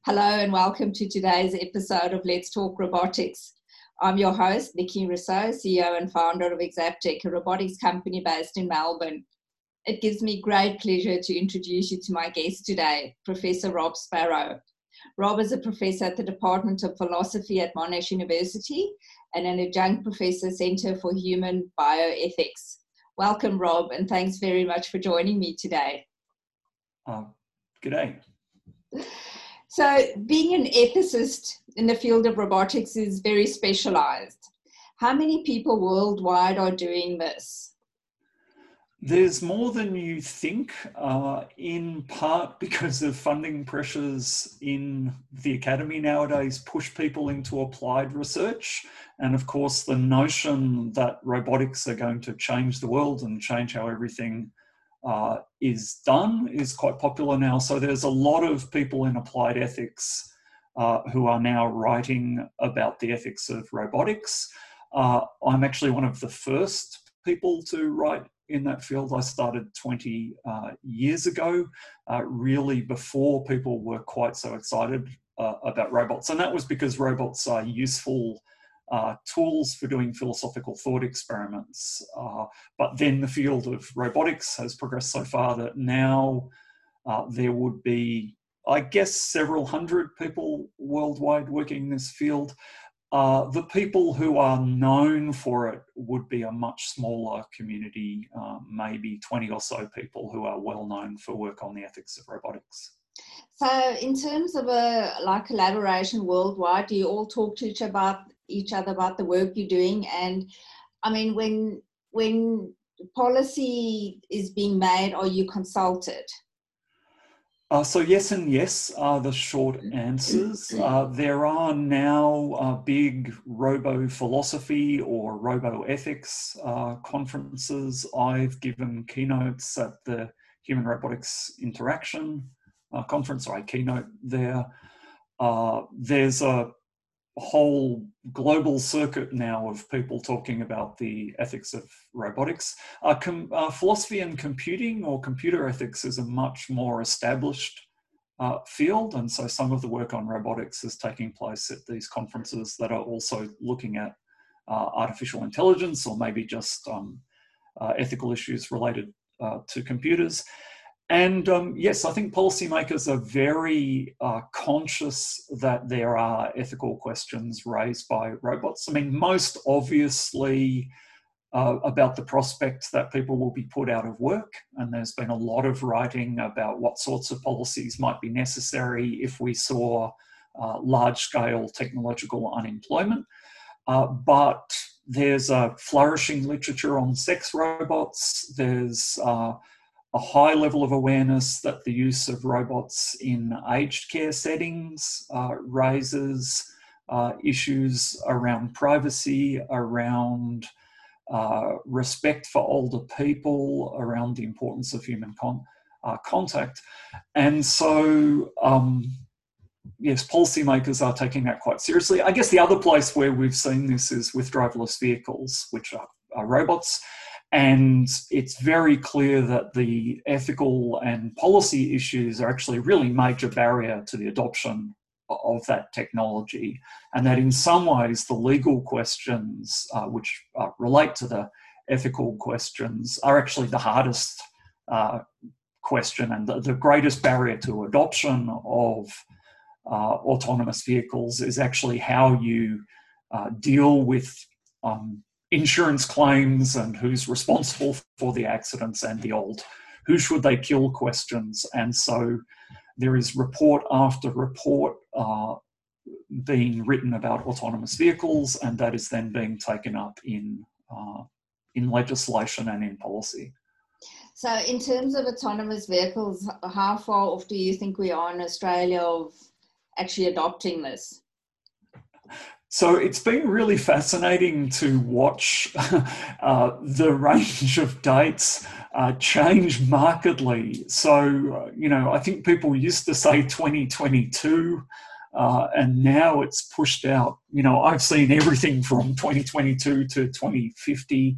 Hello and welcome to today's episode of Let's Talk Robotics. I'm your host, Nikki Rousseau, CEO and founder of Exaptech, a robotics company based in Melbourne. It gives me great pleasure to introduce you to my guest today, Professor Rob Sparrow. Rob is a professor at the Department of Philosophy at Monash University and an adjunct professor, Center for Human Bioethics. Welcome, Rob, and thanks very much for joining me today. Uh, good day. So, being an ethicist in the field of robotics is very specialized. How many people worldwide are doing this? There's more than you think, uh, in part because of funding pressures in the academy nowadays push people into applied research. And of course, the notion that robotics are going to change the world and change how everything uh, is done is quite popular now. So there's a lot of people in applied ethics uh, who are now writing about the ethics of robotics. Uh, I'm actually one of the first people to write in that field. I started 20 uh, years ago, uh, really before people were quite so excited uh, about robots. And that was because robots are useful uh, tools for doing philosophical thought experiments. Uh, but then the field of robotics has progressed so far that now uh, there would be, I guess, several hundred people worldwide working in this field. Uh, the people who are known for it would be a much smaller community, uh, maybe 20 or so people who are well known for work on the ethics of robotics. So, in terms of a like collaboration worldwide, do you all talk to each other about each other about the work you're doing and i mean when when policy is being made are you consulted uh, so yes and yes are the short answers. Uh, there are now uh, big robo philosophy or robo ethics uh, conferences. I've given keynotes at the Human Robotics Interaction uh, conference, or I keynote there. Uh, there's a whole global circuit now of people talking about the ethics of robotics. Uh, com- uh, philosophy and computing or computer ethics is a much more established uh, field, and so some of the work on robotics is taking place at these conferences that are also looking at uh, artificial intelligence or maybe just um, uh, ethical issues related uh, to computers. And um, yes, I think policymakers are very uh, conscious that there are ethical questions raised by robots. I mean, most obviously uh, about the prospect that people will be put out of work. And there's been a lot of writing about what sorts of policies might be necessary if we saw uh, large scale technological unemployment. Uh, but there's a flourishing literature on sex robots. There's uh, a high level of awareness that the use of robots in aged care settings uh, raises uh, issues around privacy, around uh, respect for older people, around the importance of human con- uh, contact. And so, um, yes, policymakers are taking that quite seriously. I guess the other place where we've seen this is with driverless vehicles, which are, are robots. And it's very clear that the ethical and policy issues are actually a really major barrier to the adoption of that technology. And that in some ways, the legal questions, uh, which uh, relate to the ethical questions, are actually the hardest uh, question and the, the, greatest barrier to adoption of uh, autonomous vehicles is actually how you uh, deal with um, insurance claims and who's responsible for the accidents and the old who should they kill questions. And so there is report after report uh, being written about autonomous vehicles, and that is then being taken up in uh, in legislation and in policy. So, in terms of autonomous vehicles, how far off do you think we are in Australia of actually adopting this? So it's been really fascinating to watch uh, the range of dates uh, change markedly. So, uh, you know, I think people used to say 2022, uh, and now it's pushed out. You know, I've seen everything from 2022 to 2050.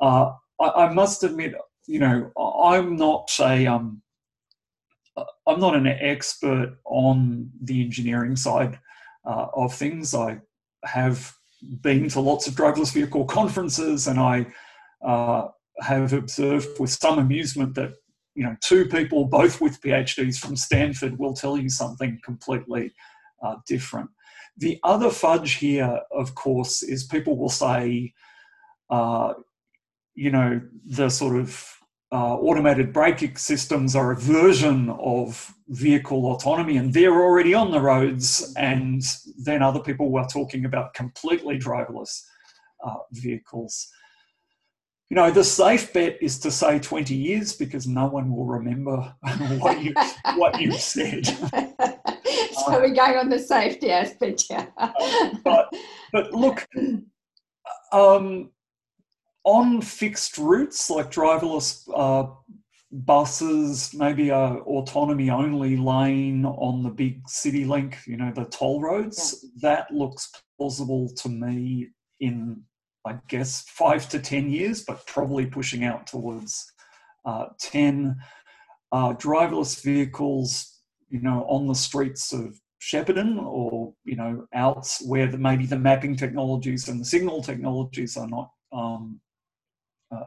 Uh, I, I, must admit, you know, I'm not a um, I'm not an expert on the engineering side uh, of things. I have been to lots of driverless vehicle conferences, and I uh, have observed with some amusement that you know two people, both with PhDs from Stanford, will tell you something completely uh, different. The other fudge here, of course, is people will say, uh, you know, the sort of uh, automated braking systems are a version of vehicle autonomy and they're already on the roads. And then other people were talking about completely driverless uh, vehicles. You know, the safe bet is to say 20 years because no one will remember what you what you said. so we're going on the safety aspect, yeah. but, but look, um, on fixed routes like driverless uh, buses, maybe a autonomy only lane on the big city link, you know, the toll roads, yeah. that looks plausible to me in, I guess, five to 10 years, but probably pushing out towards uh, 10. Uh, driverless vehicles, you know, on the streets of Shepparton or, you know, out where the, maybe the mapping technologies and the signal technologies are not um,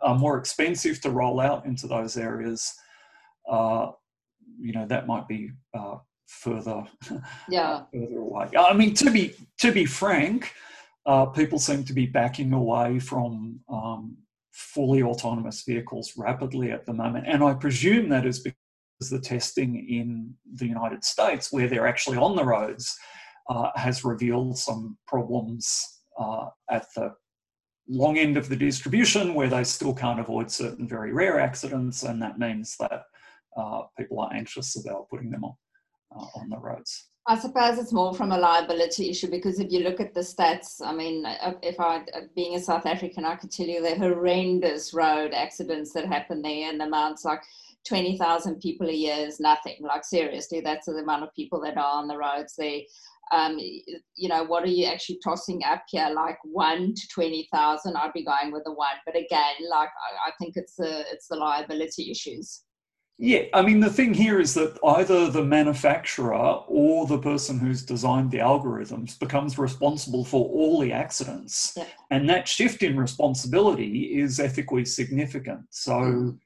are more expensive to roll out into those areas, uh, you know that might be uh, further yeah further away. I mean, to be to be frank, uh, people seem to be backing away from um, fully autonomous vehicles rapidly at the moment, and I presume that is because the testing in the United States, where they're actually on the roads, uh, has revealed some problems uh, at the long end of the distribution where they still can't avoid certain very rare accidents, and that means that uh, people are anxious about putting them on uh, on the roads. I suppose it's more from a liability issue because if you look at the stats, I mean, if I, being a South African, I could tell you the horrendous road accidents that happen there and the amounts like 20,000 people a year is nothing. Like, seriously, that's the amount of people that are on the roads there um, you know, what are you actually tossing up here? Like one to twenty thousand, I'd be going with the one. But again, like I, I think it's the it's the liability issues. Yeah, I mean the thing here is that either the manufacturer or the person who's designed the algorithms becomes responsible for all the accidents, yeah. and that shift in responsibility is ethically significant. So.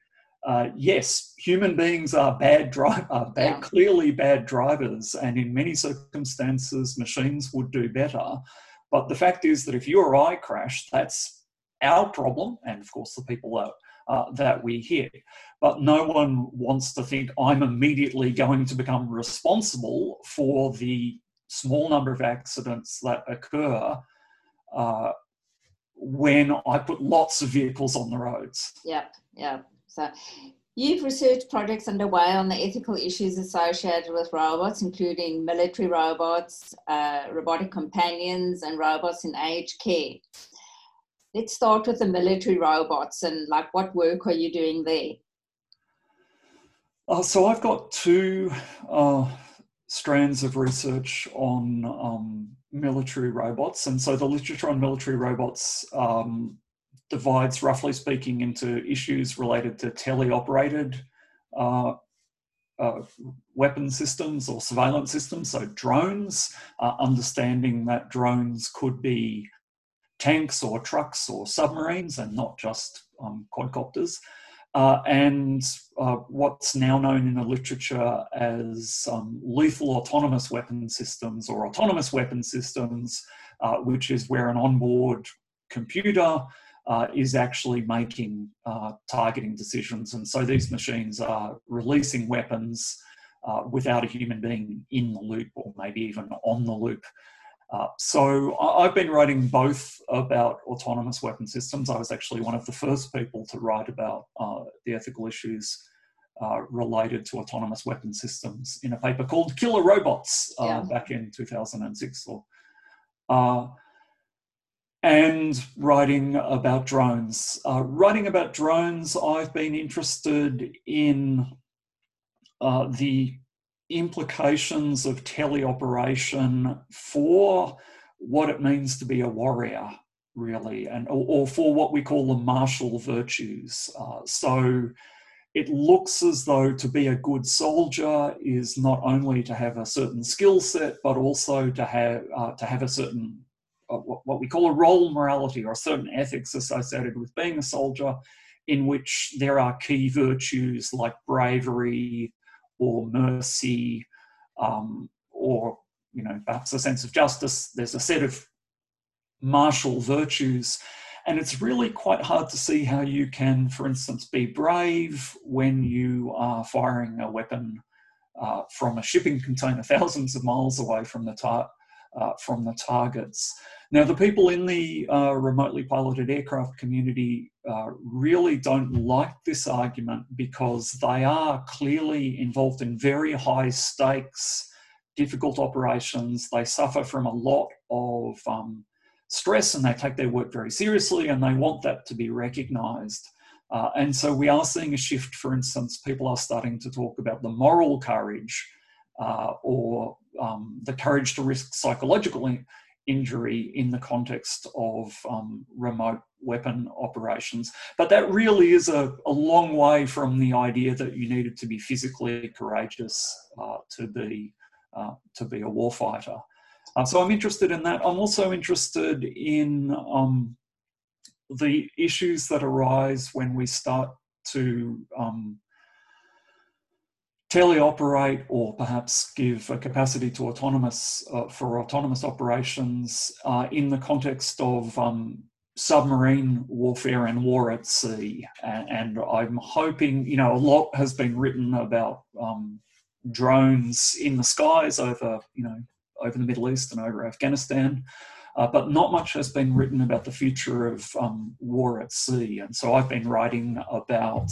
Uh, yes, human beings are bad, dri- are bad yeah. clearly bad drivers, and in many circumstances, machines would do better. But the fact is that if you or I crash, that's our problem, and of course, the people that, uh, that we hit. But no one wants to think I'm immediately going to become responsible for the small number of accidents that occur uh, when I put lots of vehicles on the roads. Yep, yep. So you've researched projects underway on the ethical issues associated with robots, including military robots, uh, robotic companions, and robots in aged care. Let's start with the military robots and like what work are you doing there? Uh, so I've got two uh, strands of research on um, military robots, and so the literature on military robots um, divides, roughly speaking, into issues related to teleoperated uh, uh, weapon systems or surveillance systems, so drones, uh, understanding that drones could be tanks or trucks or submarines and not just um, quadcopters. Uh, and uh, what's now known in the literature as um, lethal autonomous weapon systems or autonomous weapon systems, uh, which is where an onboard computer uh, is actually making uh, targeting decisions. And so these machines are releasing weapons uh, without a human being in the loop or maybe even on the loop. Uh, so I've been writing both about autonomous weapon systems. I was actually one of the first people to write about uh, the ethical issues uh, related to autonomous weapon systems in a paper called Killer Robots yeah. back in 2006. Or, and writing about drones. Uh, writing about drones, I've been interested in uh, the implications of teleoperation for what it means to be a warrior, really, and or, or for what we call the martial virtues. Uh, so it looks as though to be a good soldier is not only to have a certain skill set, but also to have uh, to have a certain what we call a role morality or certain ethics associated with being a soldier, in which there are key virtues like bravery or mercy, um, or you know perhaps a sense of justice. There's a set of martial virtues and it's really quite hard to see how you can, for instance, be brave when you are firing a weapon uh, from a shipping container thousands of miles away from the, tar- uh, from the targets. Now, the people in the uh, remotely piloted aircraft community uh, really don't like this argument because they are clearly involved in very high stakes, difficult operations. They suffer from a lot of um, stress and they take their work very seriously and they want that to be recognized. Uh, and so we are seeing a shift, for instance, people are starting to talk about the moral courage uh, or um, the courage to risk psychological in- injury in the context of um, remote weapon operations. But that really is a, a, long way from the idea that you needed to be physically courageous uh, to be uh, to be a warfighter. Uh, so I'm interested in that. I'm also interested in um, the issues that arise when we start to um, teleoperate or perhaps give a capacity to autonomous uh, for autonomous operations uh, in the context of um, submarine warfare and war at sea. And, I'm hoping, you know, a lot has been written about um, drones in the skies over, you know, over the Middle East and over Afghanistan. Uh, but not much has been written about the future of um, war at sea. And so I've been writing about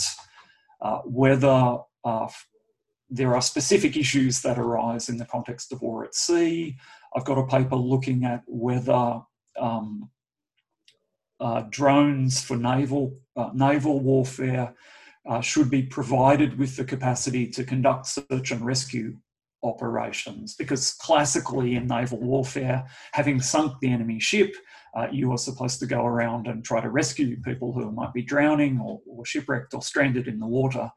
uh, whether uh, there are specific issues that arise in the context of war at sea. I've got a paper looking at whether um, uh, drones for naval uh, naval warfare uh, should be provided with the capacity to conduct search and rescue operations because classically in naval warfare, having sunk the enemy ship, uh, you are supposed to go around and try to rescue people who might be drowning or, or shipwrecked or stranded in the water.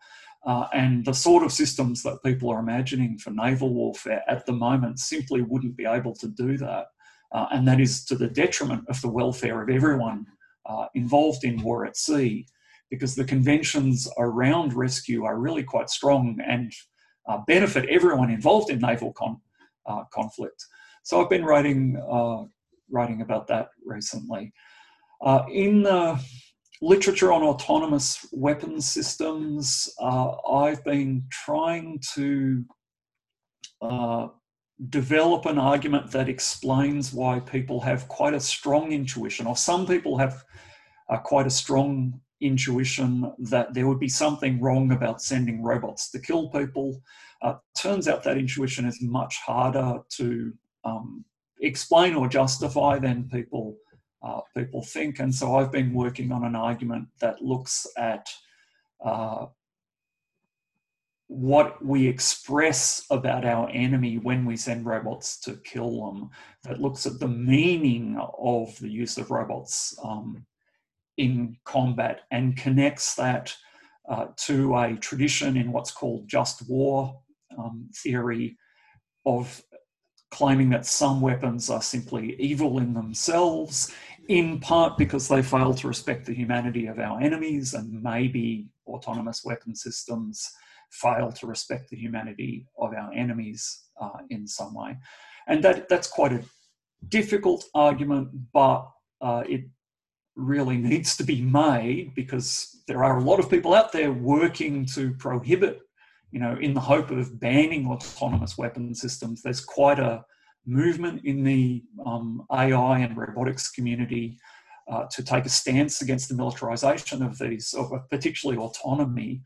Uh, and the sort of systems that people are imagining for naval warfare at the moment simply wouldn't be able to do that. Uh, and that is to the detriment of the welfare of everyone uh, involved in war at sea, because the conventions around rescue are really quite strong and uh, benefit everyone involved in naval con- uh, conflict. So I've been writing uh, writing about that recently. In the literature on autonomous weapons systems, uh, I've been trying to uh, develop an argument that explains why people have quite a strong intuition, or some people have quite a strong intuition that there would be something wrong about sending robots to kill people. Uh, turns out that intuition is much harder to um, explain or justify than people uh, people think. And so I've been working on an argument that looks at uh, what we express about our enemy when we send robots to kill them, that looks at the meaning of the use of robots um, in combat and connects that uh, to a tradition in what's called just war um, theory of claiming that some weapons are simply evil in themselves, in part because they fail to respect the humanity of our enemies, and maybe autonomous weapon systems fail to respect the humanity of our enemies uh, in some way. And that, that's quite a difficult argument, but uh, it really needs to be made because there are a lot of people out there working to prohibit, you know, in the hope of banning autonomous weapon systems. There's quite a movement in the um, AI and robotics community uh, to take a stance against the militarization of these, of particularly autonomy,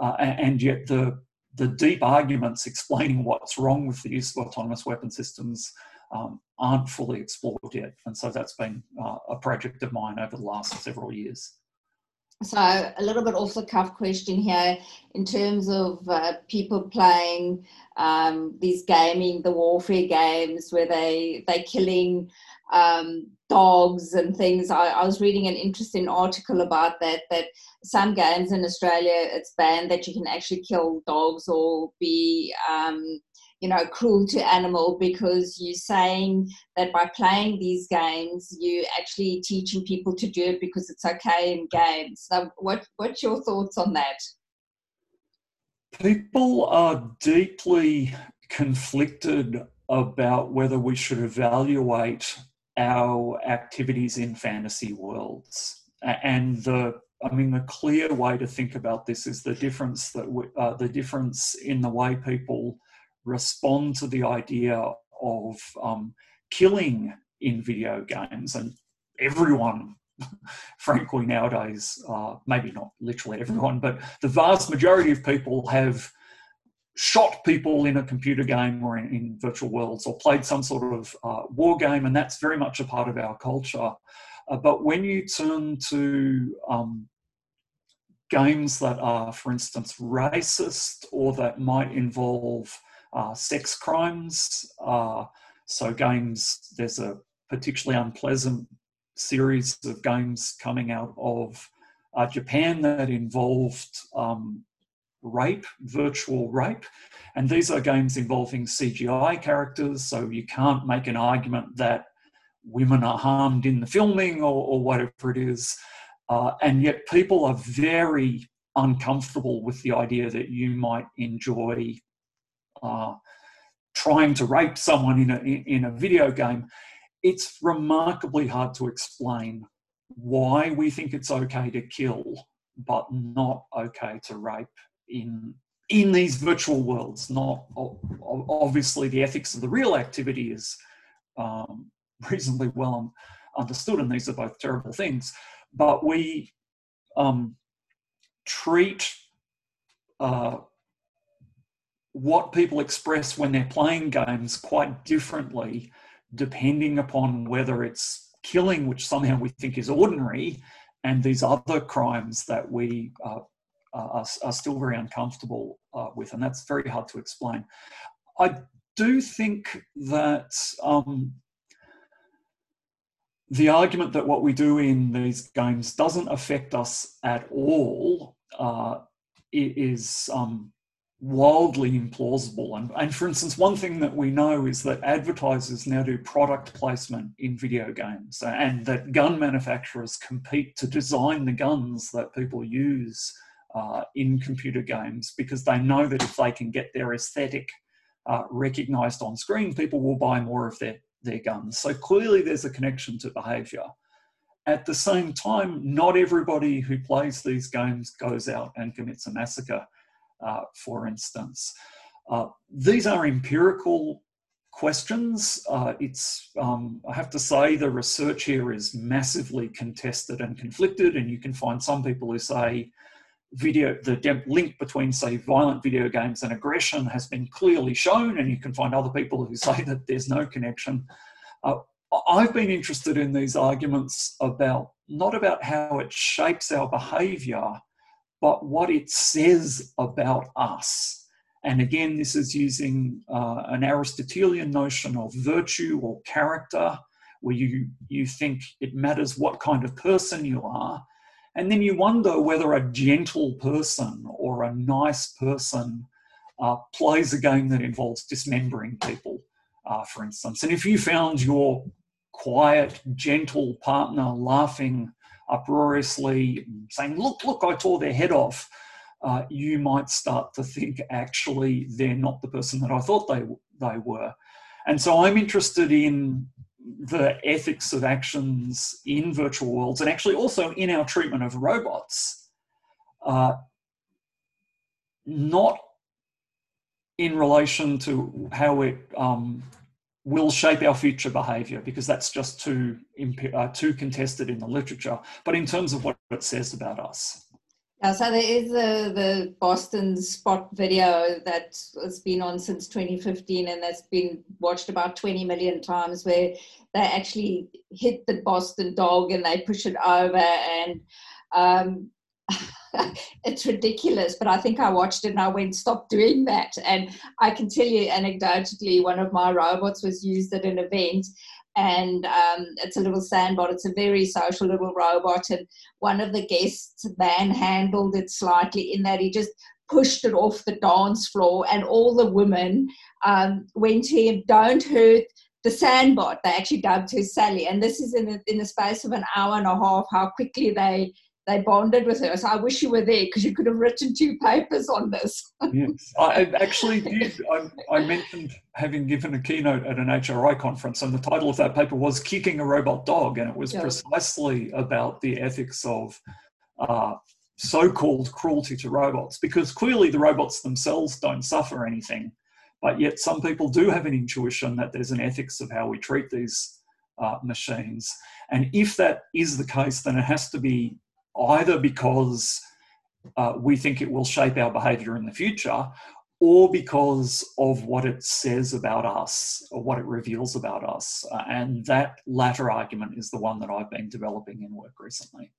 uh, and yet the the deep arguments explaining what's wrong with the use of autonomous weapon systems um, aren't fully explored yet. And so that's been uh, a project of mine over the last several years. So a little bit off the cuff question here. In terms of uh, people playing um, these gaming the warfare games where they they're killing um, dogs and things I, I, was reading an interesting article about that that some games in australia it's banned that you can actually kill dogs or be um, you know cruel to animal because you're saying that by playing these games you're actually teaching people to do it because it's okay in games. So what what's your thoughts on that? People are deeply conflicted about whether we should evaluate our activities in fantasy worlds. And the I mean, the clear way to think about this is the difference that we, uh, the difference in the way people respond to the idea of um, killing in video games. And everyone, frankly, nowadays, uh, maybe not literally everyone, but the vast majority of people have shot people in a computer game or in, in virtual worlds or played some sort of uh, war game, and that's very much a part of our culture. Uh, but when you turn to um, games that are, for instance, racist or that might involve uh, sex crimes. Uh, so, games, there's a particularly unpleasant series of games coming out of uh, Japan that involved um, rape, virtual rape. And these are games involving CGI characters, so you can't make an argument that women are harmed in the filming or, or whatever it is. Uh, and yet, people are very uncomfortable with the idea that you might enjoy uh, trying to rape someone in a, in a video game, it's remarkably hard to explain why we think it's okay to kill but not okay to rape in in these virtual worlds. Not obviously the ethics of the real activity is um, reasonably well understood and these are both terrible things but we um, treat uh, what people express when they're playing games quite differently depending upon whether it's killing, which somehow we think is ordinary, and these other crimes that we uh, are, are, still very uncomfortable uh, with. And that's very hard to explain. I do think that um, the argument that what we do in these games doesn't affect us at all uh, is um, wildly implausible. And, and for instance, one thing that we know is that advertisers now do product placement in video games and that gun manufacturers compete to design the guns that people use uh, in computer games because they know that if they can get their aesthetic uh, recognized on screen, people will buy more of their, their guns. So clearly there's a connection to behavior. At the same time, not everybody who plays these games goes out and commits a massacre uh, for instance. Uh, these are empirical questions. Uh, it's, um, I have to say, the research here is massively contested and conflicted, and you can find some people who say video, the link between, say, violent video games and aggression has been clearly shown, and you can find other people who say that there's no connection. Uh, I've been interested in these arguments about not about how it shapes our behavior, but what it says about us. And again, this is using uh, an Aristotelian notion of virtue or character, where you, you think it matters what kind of person you are. And then you wonder whether a gentle person or a nice person uh, plays a game that involves dismembering people, uh, for instance. And if you found your quiet, gentle partner laughing uproariously saying, Look, look, I tore their head off, uh, you might start to think, actually, they're not the person that I thought they, they were. And so I'm interested in the ethics of actions in virtual worlds and actually also in our treatment of robots. Uh, not in relation to how it um, will shape our future behavior because that's just too uh, too contested in the literature. But in terms of what it says about us. Yeah, so there is the, the Boston spot video that has been on since 2015 and that's been watched about 20 million times where they actually hit the Boston dog and they push it over and um, it's ridiculous. But I think I watched it and I went, stop doing that. And I can tell you anecdotally, one of my robots was used at an event and um, it's a little Sanbot. It's a very social little robot, and one of the guests manhandled it slightly in that he just pushed it off the dance floor, and all the women um, went to him, "Don't hurt." The Sanbot, they actually dubbed her Sally, and this is in the, in the space of an hour and a half. How quickly they they bonded with her. So I wish you were there because you could have written two papers on this. yes, I actually did. I, I, mentioned having given a keynote at an HRI conference, and the title of that paper was "Kicking a Robot Dog," and it was yeah. precisely about the ethics of. Uh, so-called cruelty to robots because clearly the robots themselves don't suffer anything but yet some people do have an intuition that there's an ethics of how we treat these uh, machines and if that is the case then it has to be either because uh, we think it will shape our behavior in the future or because of what it says about us or what it reveals about us. Uh, and that latter argument is the one that I've been developing in work recently.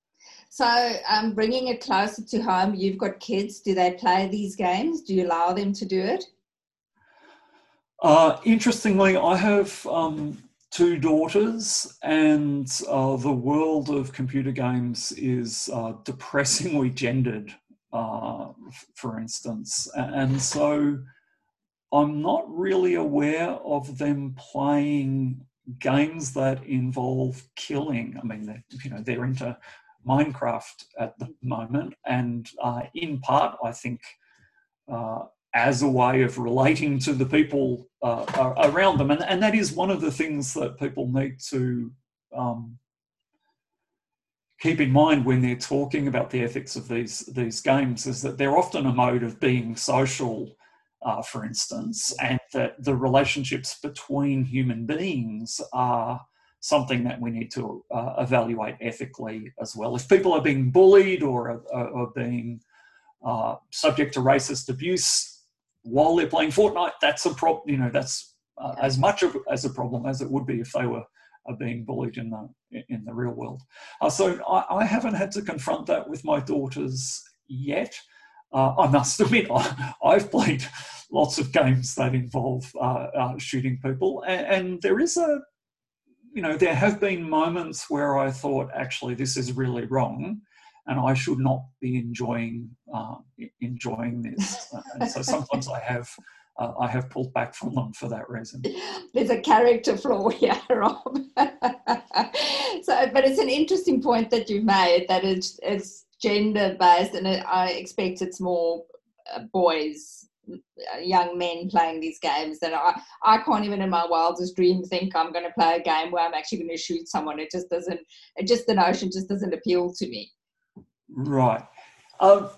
So, um, bringing it closer to home, you've got kids. Do they play these games? Do you allow them to do it? Uh, interestingly, I have um, two daughters, and uh, the world of computer games is uh, depressingly gendered, uh, for instance. And so I'm not really aware of them playing games that involve killing. I mean, you know, they're into Minecraft at the moment, and uh, in part, I think uh, as a way of relating to the people uh, around them. And, and that is one of the things that people need to um, keep in mind when they're talking about the ethics of these, these games is that they're often a mode of being social, uh, for instance, and that the relationships between human beings are something that we need to uh, evaluate ethically as well. If people are being bullied or are, are being uh, subject to racist abuse, while they're playing Fortnite, that's a problem. You know, that's uh, as much of, as a problem as it would be if they were uh, being bullied in the in the real world. Uh, so I, I, haven't had to confront that with my daughters yet. Uh, I must admit, I, have played lots of games that involve uh, uh, shooting people, and, and there is a you know, there have been moments where I thought, actually, this is really wrong and I should not be enjoying uh, enjoying this. and so sometimes I have uh, I have pulled back from them for that reason. There's a character flaw here, Rob. so, but it's an interesting point that you've made that it's it's gender based, and I expect it's more uh, boys young men playing these games that I, I can't even in my wildest dream think I'm going to play a game where I'm actually going to shoot someone. It just doesn't, it just the notion just doesn't appeal to me. Right. Um,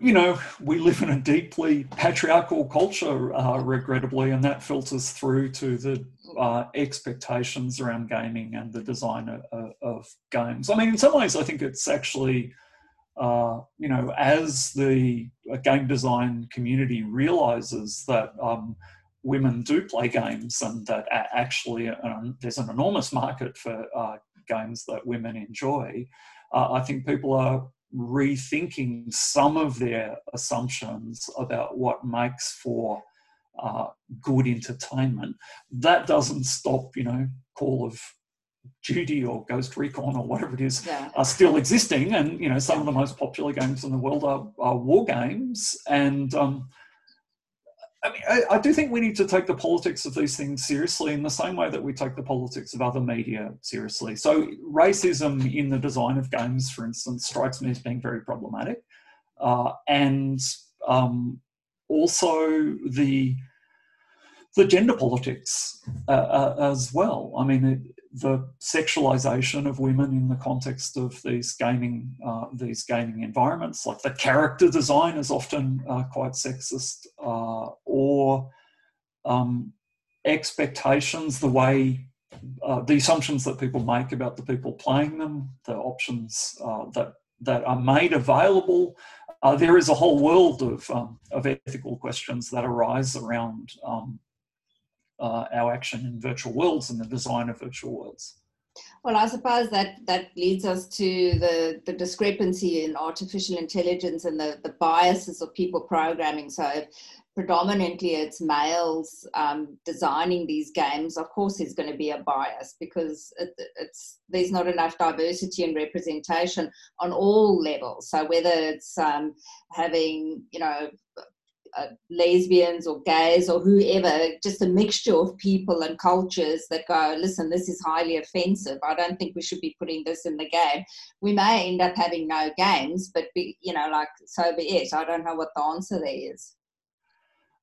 you know, we live in a deeply patriarchal culture, uh, regrettably, and that filters through to the uh, expectations around gaming and the design of, of, games. I mean, in some ways, I think it's actually, uh, you know, as the uh, game design community realizes that um, women do play games and that actually um, there's an enormous market for uh, games that women enjoy, uh, I think people are rethinking some of their assumptions about what makes for uh, good entertainment. That doesn't stop, you know, Call of Duty or Ghost Recon or whatever it is yeah. are still existing, and you know some of the most popular games in the world are, are war games, and um, I mean, I, I, do think we need to take the politics of these things seriously in the same way that we take the politics of other media seriously. So, racism in the design of games, for instance, strikes me as being very problematic. Uh, and um, also the the gender politics uh, uh, as well. I mean, the sexualization of women in the context of these gaming uh, these gaming environments, like the character design is often uh, quite sexist, uh, or um, expectations, the way uh, the assumptions that people make about the people playing them, the options uh, that that are made available. Uh, there is a whole world of um, of ethical questions that arise around um, uh, our action in virtual worlds and the design of virtual worlds. Well, I suppose that that leads us to the, the discrepancy in artificial intelligence and the, the biases of people programming. So predominantly it's males um, designing these games, of course there's going to be a bias because it, it's there's not enough diversity and representation on all levels. So whether it's um, having you know uh, lesbians or gays or whoever, just a mixture of people and cultures that go, listen, this is highly offensive. I don't think we should be putting this in the game. We may end up having no games, but be, you know, like so be it. I don't know what the answer there is.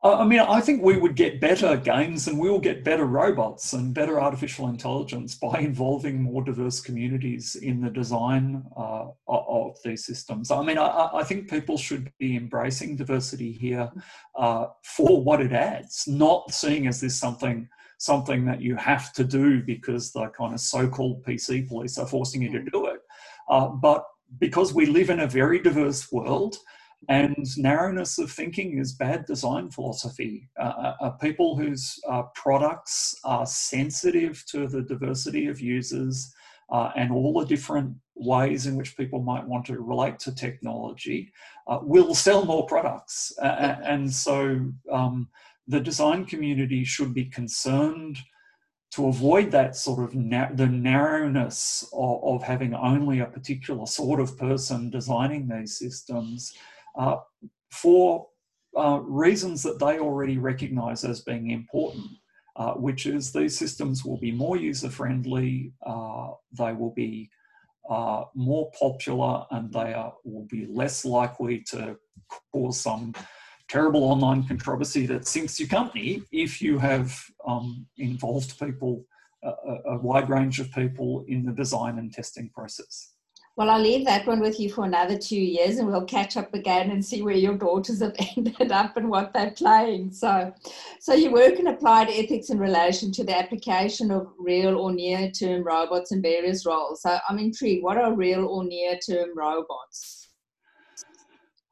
I mean, I think we would get better games and we will get better robots and better artificial intelligence by involving more diverse communities in the design uh, of these systems. I mean, I, I, think people should be embracing diversity here uh, for what it adds, not seeing as this something something that you have to do because the kind of so-called PC police are forcing you to mm. do it, uh, but because we live in a very diverse world and narrowness of thinking is bad design philosophy. Uh, uh, uh, people whose uh, products are sensitive to the diversity of users uh, and all the different ways in which people might want to relate to technology uh, will sell more products. and so um, the design community should be concerned to avoid that sort of na- the narrowness of, of having only a particular sort of person designing these systems uh, for uh, reasons that they already recognize as being important, uh, which is these systems will be more user friendly, uh, they will be uh, more popular, and they are, will be less likely to cause some terrible online controversy that sinks your company if you have um, involved people, a, a wide range of people in the design and testing process. Well, I'll leave that one with you for another two years and we'll catch up again and see where your daughters have ended up and what they're playing. So, so you work in applied ethics in relation to the application of real or near term robots in various roles. So I'm intrigued. What are real or near term robots?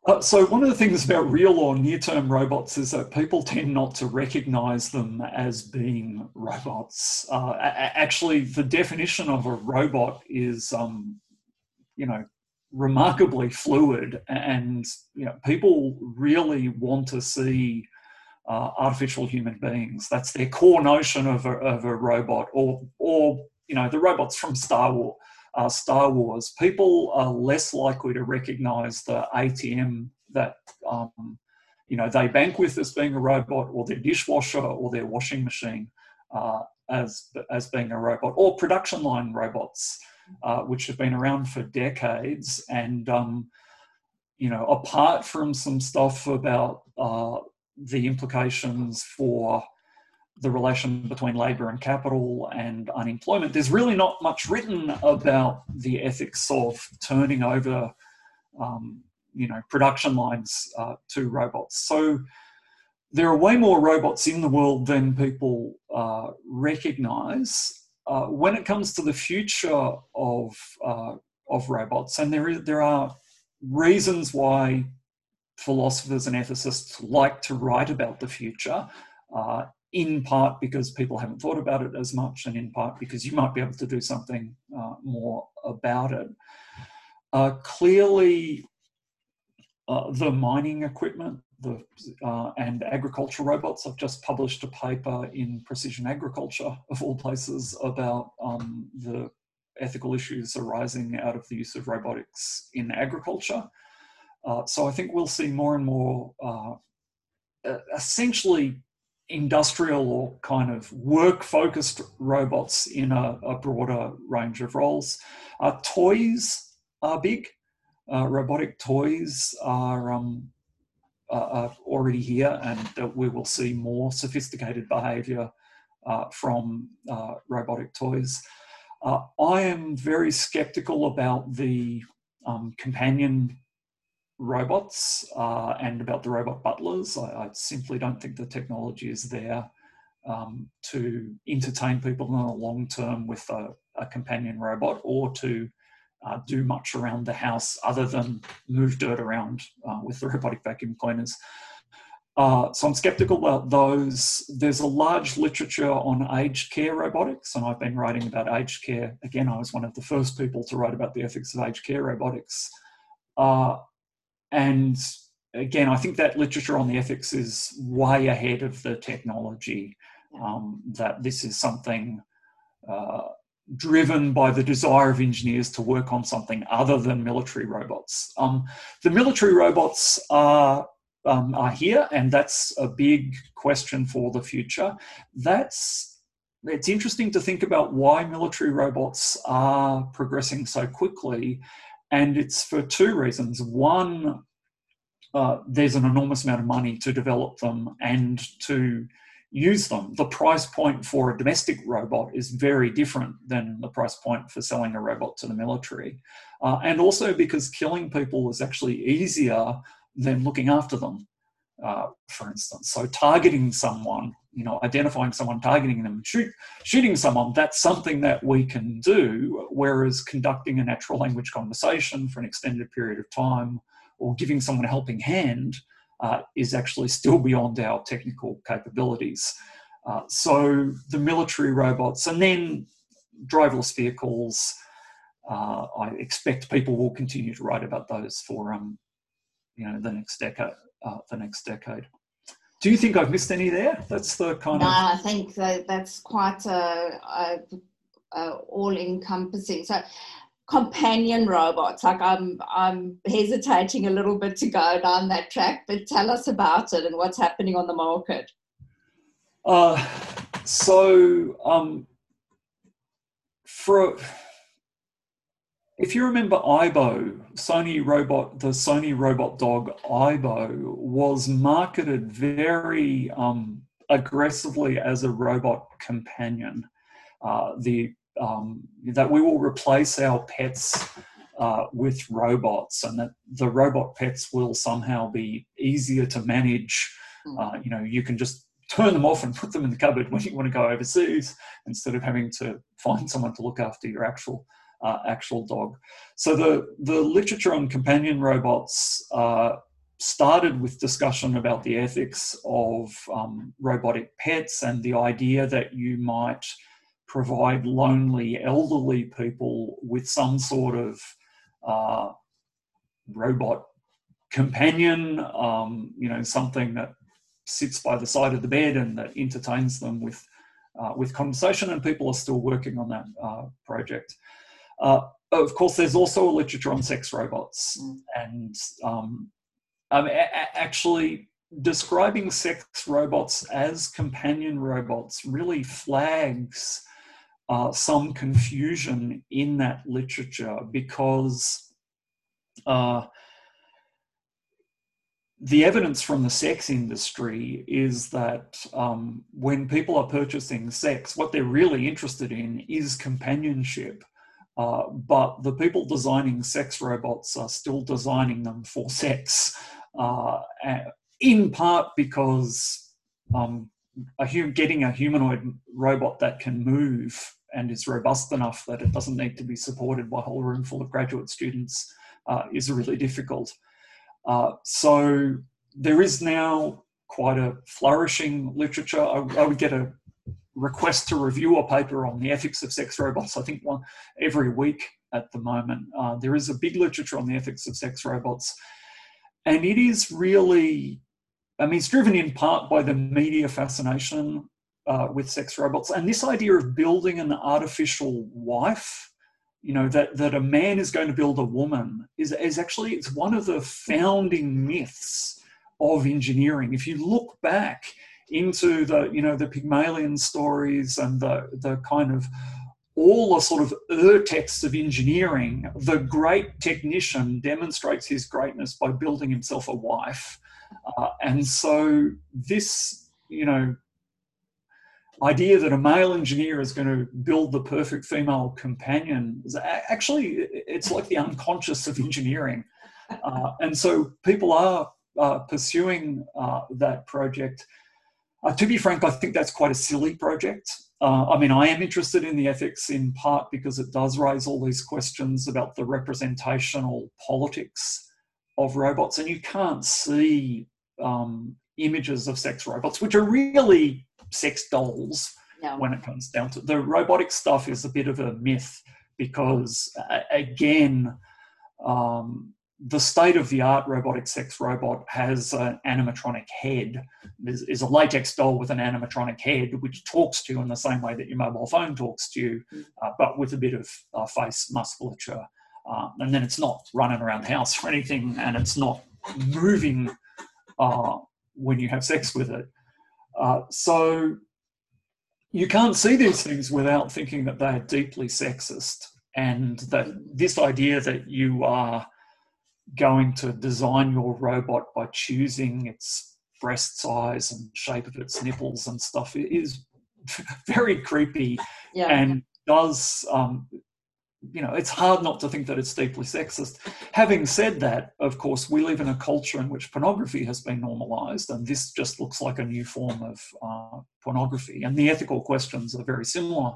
Uh, so one of the things about real or near-term robots is that people tend not to recognize them as being robots. Uh, actually, the definition of a robot is um, you know remarkably fluid and you know people really want to see uh, artificial human beings. That's their core notion of a, of a robot or or you know the robots from star wars uh, star wars. People are less likely to recognize the atm that um, you know they bank with as being a robot or their dishwasher or their washing machine uh, as as being a robot or production line robots uh, which have been around for decades. And, um, you know, apart from some stuff about uh, the implications for the relation between labour and capital and unemployment, there's really not much written about the ethics of turning over, um, you know, production lines uh, to robots. So there are way more robots in the world than people uh, recognise uh, when it comes to the future of uh, of robots, and there is, there are reasons why philosophers and ethicists like to write about the future. Uh, in part because people haven't thought about it as much, and in part because you might be able to do something uh, more about it. Uh, clearly, the mining equipment the, uh, and agriculture robots. I've just published a paper in Precision Agriculture, of all places, about um, the ethical issues arising out of the use of robotics in agriculture. Uh, so I think we'll see more and more uh, essentially industrial or kind of work focused robots in a, a, broader range of roles. Uh, toys are big. Uh, robotic toys are um, already here, and that we will see more sophisticated behaviour uh, from uh, robotic toys. Uh, I am very skeptical about the um, companion robots uh, and about the robot butlers. I, I, simply don't think the technology is there um, to entertain people in the long term with a, a companion robot or to uh, do much around the house other than move dirt around uh, with the robotic vacuum cleaners. Uh, so I'm skeptical about those. There's a large literature on aged care robotics, and I've been writing about aged care. Again, I was one of the first people to write about the ethics of aged care robotics. Uh, and again, I think that literature on the ethics is way ahead of the technology. Um, that this is something uh, driven by the desire of engineers to work on something other than military robots. Um, the military robots are um, are here, and that's a big question for the future. That's it's interesting to think about why military robots are progressing so quickly, and it's for two reasons. One, uh, there's an enormous amount of money to develop them and to use them. The price point for a domestic robot is very different than the price point for selling a robot to the military. Uh, and also because killing people is actually easier than looking after them, uh, for instance. So targeting someone, you know, identifying someone, targeting them, shoot, shooting someone, that's something that we can do, whereas conducting a natural language conversation for an extended period of time or giving someone a helping hand uh, is actually still beyond our technical capabilities. Uh, so the military robots and then driverless vehicles, uh, I expect people will continue to write about those for um, you know the next decade. Uh, the next decade. Do you think I've missed any there? That's the kind no, of. No, I think that that's quite a, a, a all-encompassing. So companion robots like i'm i'm hesitating a little bit to go down that track but tell us about it and what's happening on the market uh, so um, for if you remember Aibo, Sony robot, the Sony robot dog Aibo was marketed very um, aggressively as a robot companion. Uh, the um, that we will replace our pets uh, with robots and that the robot pets will somehow be easier to manage. Hmm. Uh, you know, you can just turn them off and put them in the cupboard when you want to go overseas instead of having to find someone to look after your actual uh, actual dog. So the the literature on companion robots uh, started with discussion about the ethics of um, robotic pets and the idea that you might provide lonely elderly people with some sort of uh, robot companion, um, you know, something that sits by the side of the bed and that entertains them with uh, with conversation. And people are still working on that uh, project. Uh, of course, there's also a literature on sex robots, mm. and um, um, a- actually describing sex robots as companion robots really flags uh, some confusion in that literature because uh, the evidence from the sex industry is that um, when people are purchasing sex, what they're really interested in is companionship. Uh, but the people designing sex robots are still designing them for sex, uh, in part because um, a hum- getting a humanoid robot that can move and is robust enough that it doesn't need to be supported by a whole room full of graduate students uh, is really difficult. Uh, so there is now quite a flourishing literature. I, I, would get a request to review a paper on the ethics of sex robots. I think one every week at the moment. Uh, there is a big literature on the ethics of sex robots, and it is really I mean, it's driven in part by the media fascination uh, with sex robots and this idea of building an artificial wife. You know that that a man is going to build a woman is is actually it's one of the founding myths of engineering. If you look back into the you know the Pygmalion stories and the the kind of all the sort of ur texts of engineering, the great technician demonstrates his greatness by building himself a wife uh, and so this, you know, idea that a male engineer is going to build the perfect female companion is actually it's like the unconscious of engineering. Uh, and so people are uh, pursuing uh, that project. Uh, to be frank, I think that's quite a silly project. Uh, I mean, I am interested in the ethics in part because it does raise all these questions about the representational politics of robots, and you can't see um, images of sex robots, which are really sex dolls Yeah. when it comes down to the robotic stuff is a bit of a myth because uh, again um, the state of the art robotic sex robot has an animatronic head. Is, is a latex doll with an animatronic head which talks to you in the same way that your mobile phone talks to you uh, but with a bit of uh, face musculature. Uh, and then it's not running around the house or anything and it's not moving uh, when you have sex with it uh, so you can't see these things without thinking that they're deeply sexist and that this idea that you are going to design your robot by choosing its breast size and shape of its nipples and stuff is very creepy Yeah. and does um, you know it's hard not to think that it's deeply sexist. Having said that of course we live in a culture in which pornography has been normalized and this just looks like a new form of uh, pornography. And the ethical questions are very similar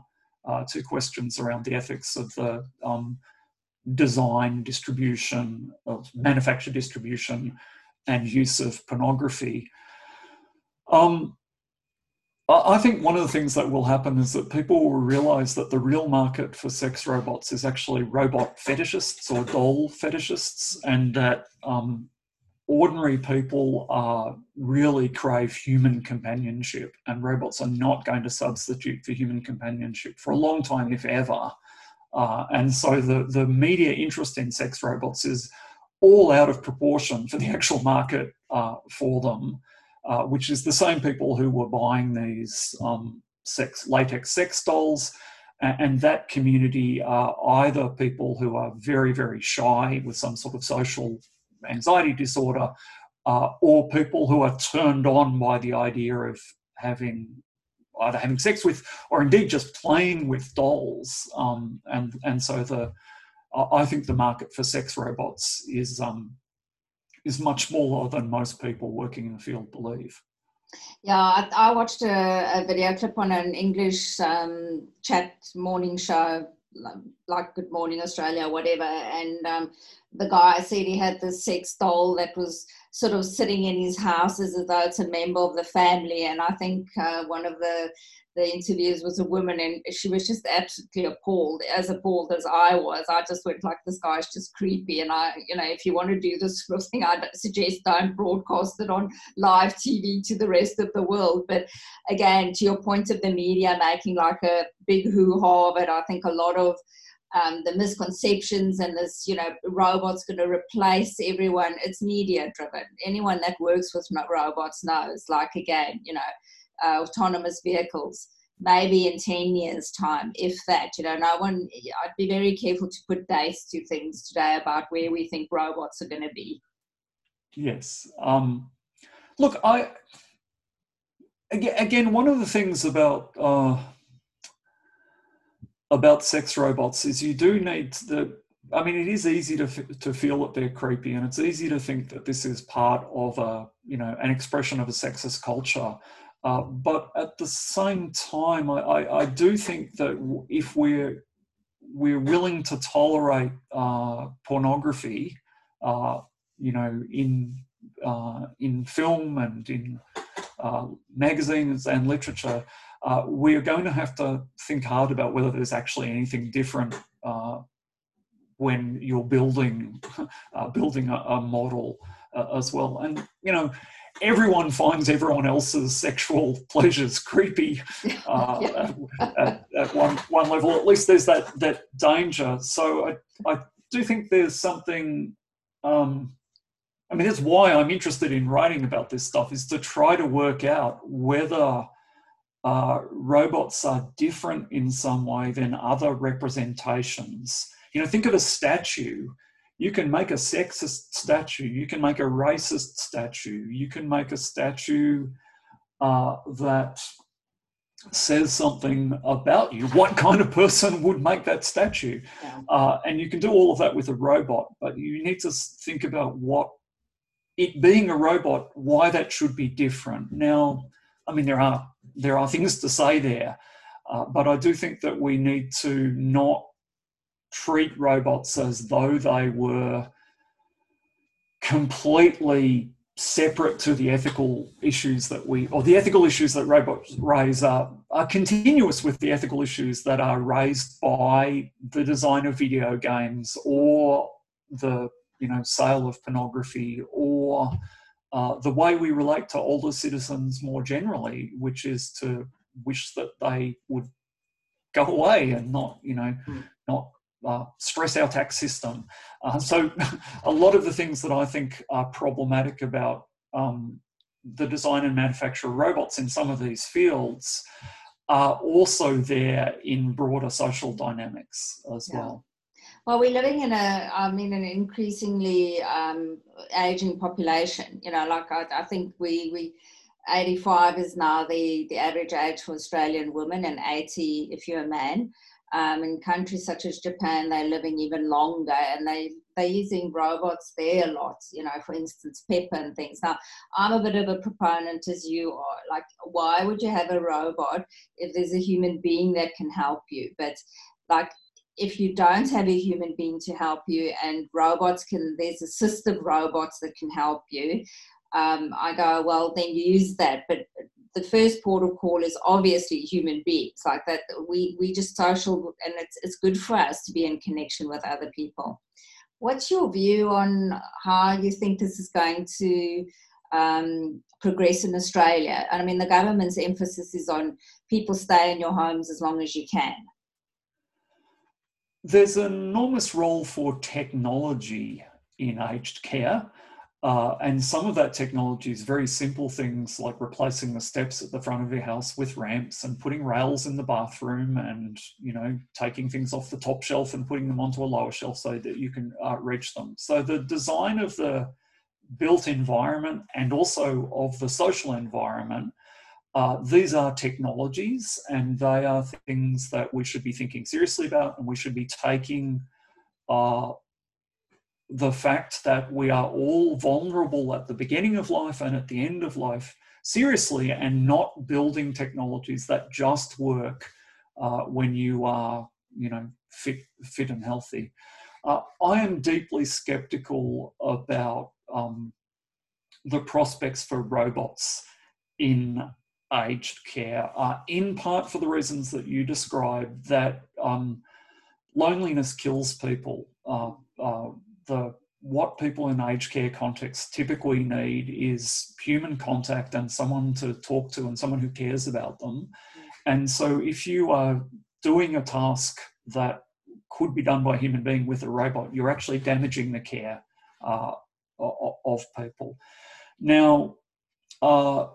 uh, to questions around the ethics of the um, design distribution of manufacture distribution and use of pornography. Um, I think one of the things that will happen is that people will realize that the real market for sex robots is actually robot fetishists or doll fetishists, and that um, ordinary people are really crave human companionship, and robots are not going to substitute for human companionship for a long time, if ever. Uh, and so the, the media interest in sex robots is all out of proportion for the actual market uh, for them uh, which is the same people who were buying these um, sex latex sex dolls. And that community are either people who are very, very shy with some sort of social anxiety disorder, uh, or people who are turned on by the idea of having either having sex with or indeed just playing with dolls. Um, and and so the I think the market for sex robots is um, is much smaller than most people working in the field believe. Yeah, I, I watched a, a video clip on an English um, chat morning show, like, like Good Morning Australia, whatever. And um, the guy said he had this sex doll that was sort of sitting in his house as though it's a member of the family. And I think uh, one of the the interviews was a woman, and she was just absolutely appalled, as appalled as I was. I just went like, "This guy's just creepy." And I, you know, if you want to do this sort of thing, I'd suggest don't broadcast it on live TV to the rest of the world. But again, to your point of the media making like a big hoo ha of it, I think a lot of um, the misconceptions and this, you know, robots going to replace everyone. It's media driven. Anyone that works with robots knows, like again, you know, uh, autonomous vehicles. Maybe in 10 years' time, if that, you know, no one, I'd be very careful to put dates to things today about where we think robots are going to be. Yes. Um, look, I again, one of the things about uh, about sex robots is you do need the. I mean, it is easy to to feel that they're creepy, and it's easy to think that this is part of a you know an expression of a sexist culture. Uh, but at the same time, I, I, I do think that if we're we're willing to tolerate uh, pornography, uh, you know, in uh, in film and in uh, magazines and literature, we're going to have to think hard about whether there's actually anything different when you're building building a, a model as well. And you know, everyone finds everyone else's sexual pleasures creepy uh, Yeah. at, at, at one one level. At least there's that that danger. So I I do think there's something. Um, I mean, that's why I'm interested in writing about this stuff is to try to work out whether uh, robots are different in some way than other representations. You know, think of a statue. You can make a sexist statue. You can make a racist statue. You can make a statue uh, that says something about you. What kind of person would make that statue? Yeah. Uh, and you can do all of that with a robot, but you need to think about what it being a robot, why that should be different. Now, I mean, there are there are things to say there, uh, but I do think that we need to not treat robots as though they were completely separate to the ethical issues that we, or the ethical issues that robots raise are, are continuous with the ethical issues that are raised by the design of video games or the, you know, sale of pornography or uh, the way we relate to older citizens more generally, which is to wish that they would go away and not, you know, mm. not uh, stress our tax system. Uh, so, a lot of the things that I think are problematic about um, the design and manufacture of robots in some of these fields are also there in broader social dynamics as yeah. well. Well, we're living in a, I mean, an increasingly um, aging population. You know, like I, I think we we 85 is now the, the average age for Australian women, and 80 if you're a man. Um, in countries such as Japan, they're living even longer, and they they're using robots there a lot. You know, for instance, Pepper and things. Now, I'm a bit of a proponent, as you are. Like, why would you have a robot if there's a human being that can help you? But like, if you don't have a human being to help you, and robots can, there's assistive robots that can help you um, I go, well, then use that. But the first port of call is obviously human beings like that. We, we just social and it's, it's good for us to be in connection with other people. What's your view on how you think this is going to um, progress in Australia? I mean, the government's emphasis is on people stay in your homes as long as you can. There's an enormous role for technology in aged care. Uh, and some of that technology is very simple things like replacing the steps at the front of your house with ramps and putting rails in the bathroom and you know taking things off the top shelf and putting them onto a lower shelf so that you can uh, reach them. So the design of the built environment and also of the social environment, uh, these are technologies and they are things that we should be thinking seriously about and we should be taking uh, the fact that we are all vulnerable at the beginning of life and at the end of life seriously and not building technologies that just work uh, when you are you know fit fit and healthy. Uh, i am deeply skeptical about um, the prospects for robots in aged care uh, in part for the reasons that you described that um, loneliness kills people uh, uh, the what people in aged care contexts typically need is human contact and someone to talk to and someone who cares about them. And so if you are doing a task that could be done by a human being with a robot, you're actually damaging the care uh, of people. Now, uh,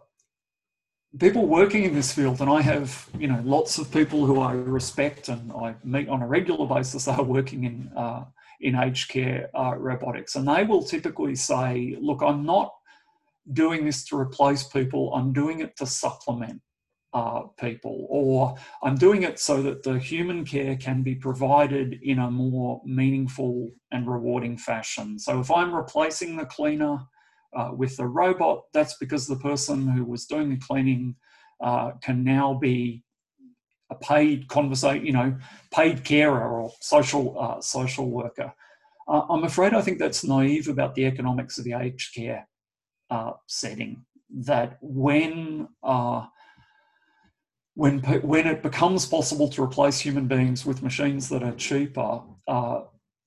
people working in this field, and I have you know lots of people who I respect and I meet on a regular basis are working in uh, in aged care uh, robotics. And they will typically say, look, I'm not doing this to replace people, I'm doing it to supplement uh, people, or I'm doing it so that the human care can be provided in a more meaningful and rewarding fashion. So if I'm replacing the cleaner uh, with a robot, that's because the person who was doing the cleaning uh, can now be a paid conversation, you know, paid carer or social uh, social worker. Uh, I'm afraid I think that's naive about the economics of the aged care uh, setting. That when uh, when when it becomes possible to replace human beings with machines that are cheaper, uh,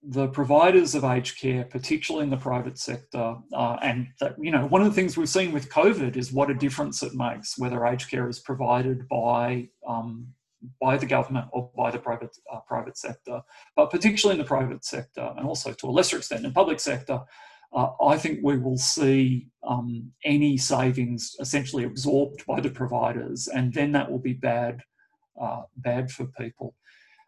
the providers of aged care, particularly in the private sector, uh, and that you know one of the things we've seen with COVID is what a difference it makes whether aged care is provided by um, by the government or by the private uh, private sector, but particularly in the private sector and also to a lesser extent in the public sector, uh, I think we will see um, any savings essentially absorbed by the providers, and then that will be bad uh, bad for people.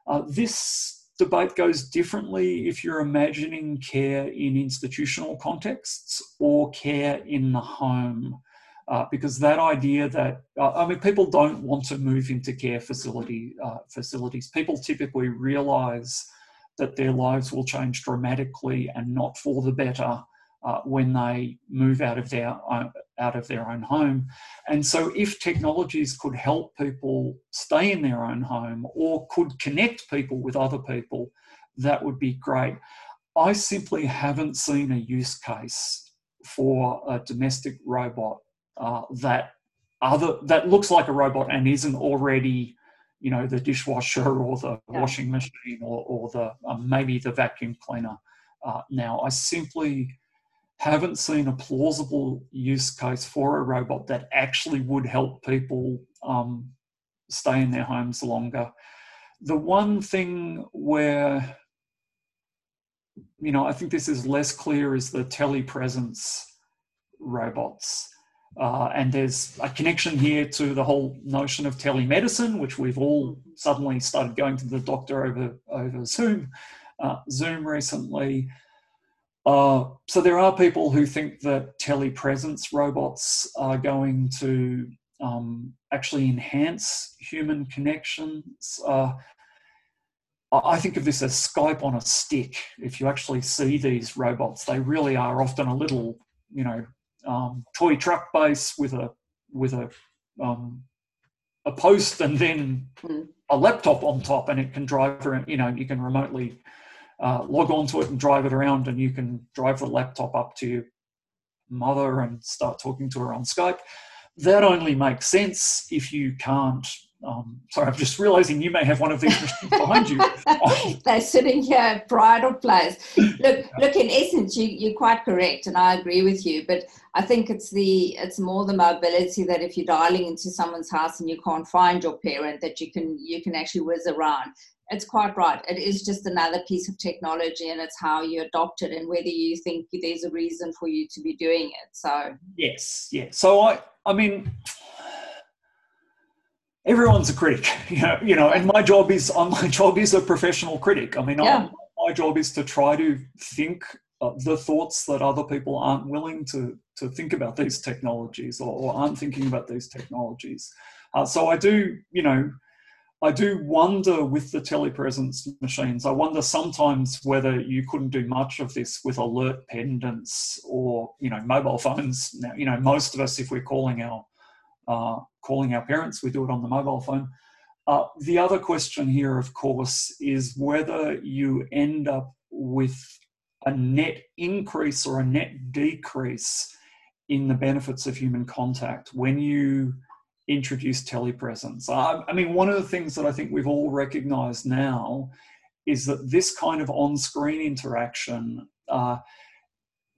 Uh, this debate goes differently if you're imagining care in institutional contexts or care in the home uh, because that idea that uh, I mean, people don't want to move into care facility uh, facilities. People typically realise that their lives will change dramatically and not for the better uh, when they move out of their out of their own home. And so, if technologies could help people stay in their own home or could connect people with other people, that would be great. I simply haven't seen a use case for a domestic robot uh, that other that looks like a robot and isn't already you know the dishwasher or the yeah. washing machine or, or the um, maybe the vacuum cleaner uh, now. I simply haven't seen a plausible use case for a robot that actually would help people um, stay in their homes longer. The one thing where you know i think this is less clear is the telepresence robots uh, and there's a connection here to the whole notion of telemedicine, which we've all suddenly started going to the doctor over, over Zoom, uh, Zoom recently. Uh, so there are people who think that telepresence robots are going to um, actually enhance human connections. Uh, I think of this as Skype on a stick. If you actually see these robots, they really are often a little, you know, um, toy truck base with a with a um, a post and then mm. a laptop on top, and it can drive around. You know, you can remotely uh, log onto it and drive it around, and you can drive the laptop up to your mother and start talking to her on Skype. That only makes sense if you can't um, sorry, I'm just realizing you may have one of these machines behind you. They're sitting here at Bridal Place. Look, look. In essence, you, you're quite correct, and I agree with you. But I think it's the it's more the mobility that if you're dialing into someone's house and you can't find your parent, that you can you can actually whiz around. It's quite right. It is just another piece of technology, and it's how you adopt it and whether you think there's a reason for you to be doing it. So yes, yes. So I, I mean everyone's a critic, you know, you know, and my job is on my job is a professional critic. I mean, yeah. my job is to try to think the thoughts that other people aren't willing to to think about these technologies or, or aren't thinking about these technologies. Uh, so I do, you know, I do wonder with the telepresence machines. I wonder sometimes whether you couldn't do much of this with alert pendants or you know mobile phones. Now, you know, most of us, if we're calling our uh, calling our parents, we do it on the mobile phone. Uh, the other question here, of course, is whether you end up with a net increase or a net decrease in the benefits of human contact when you introduce telepresence. I, I mean, one of the things that I think we've all recognized now is that this kind of on screen interaction uh,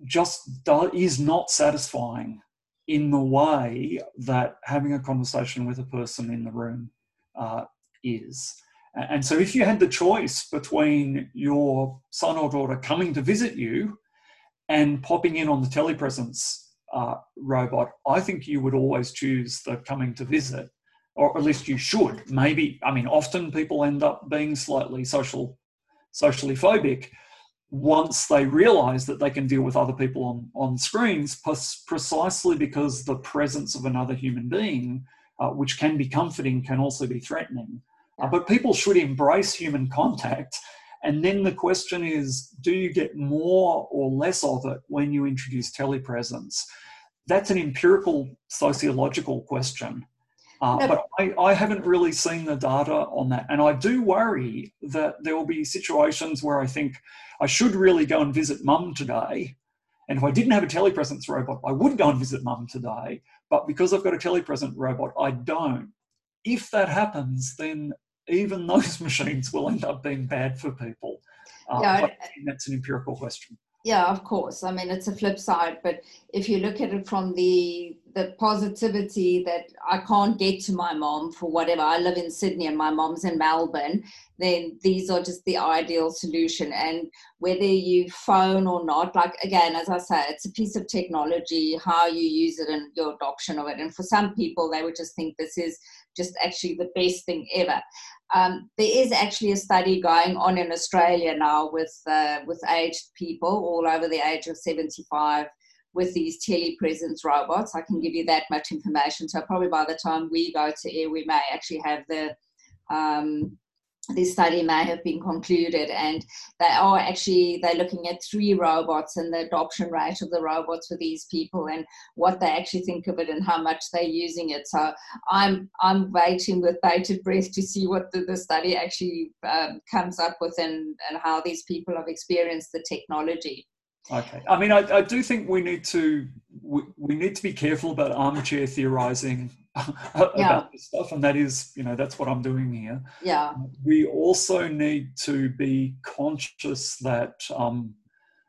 just do, is not satisfying in the way that having a conversation with a person in the room uh, is. And so, if you had the choice between your son or daughter coming to visit you and popping in on the telepresence uh, robot, I think you would always choose the coming to visit, or at least you should. Maybe, I mean, often people end up being slightly social, socially phobic, once they realize that they can deal with other people on, on screens, precisely because the presence of another human being, uh, which can be comforting, can also be threatening. Uh, but people should embrace human contact. And then the question is do you get more or less of it when you introduce telepresence? That's an empirical sociological question. Uh. But I, I, haven't really seen the data on that. And I do worry that there will be situations where I think I should really go and visit mum today. And if I didn't have a telepresence robot, I would go and visit mum today. But because I've got a telepresent robot, I don't. If that happens, then even those machines will end up being bad for people. Uh, yeah, that's an empirical question yeah of course i mean it's a flip side but if you look at it from the the positivity that i can't get to my mom for whatever. I live in sydney and my mom's in melbourne. Then these are just the ideal solution. And whether you phone or not like again as i say it's a piece of technology how you use it and your adoption of it. And for some people they would just think this is just actually the best thing ever. Um, there is actually a study going on in Australia now with uh, with aged people all over the age of 75 with these telepresence robots. I can give you that much information. So probably by the time we go to air, we may actually have the um, this study may have been concluded and they are actually they're looking at three robots and the adoption rate of the robots for these people and what they actually think of it and how much they're using it so i'm i'm waiting with bated breath to see what the, the study actually um, comes up with and, and how these people have experienced the technology Okay. I mean, I, I do think we need to we, we need to be careful about armchair theorizing about yeah. this stuff, and that is, you know, that's what I'm doing here. Yeah. We also need to be conscious that um,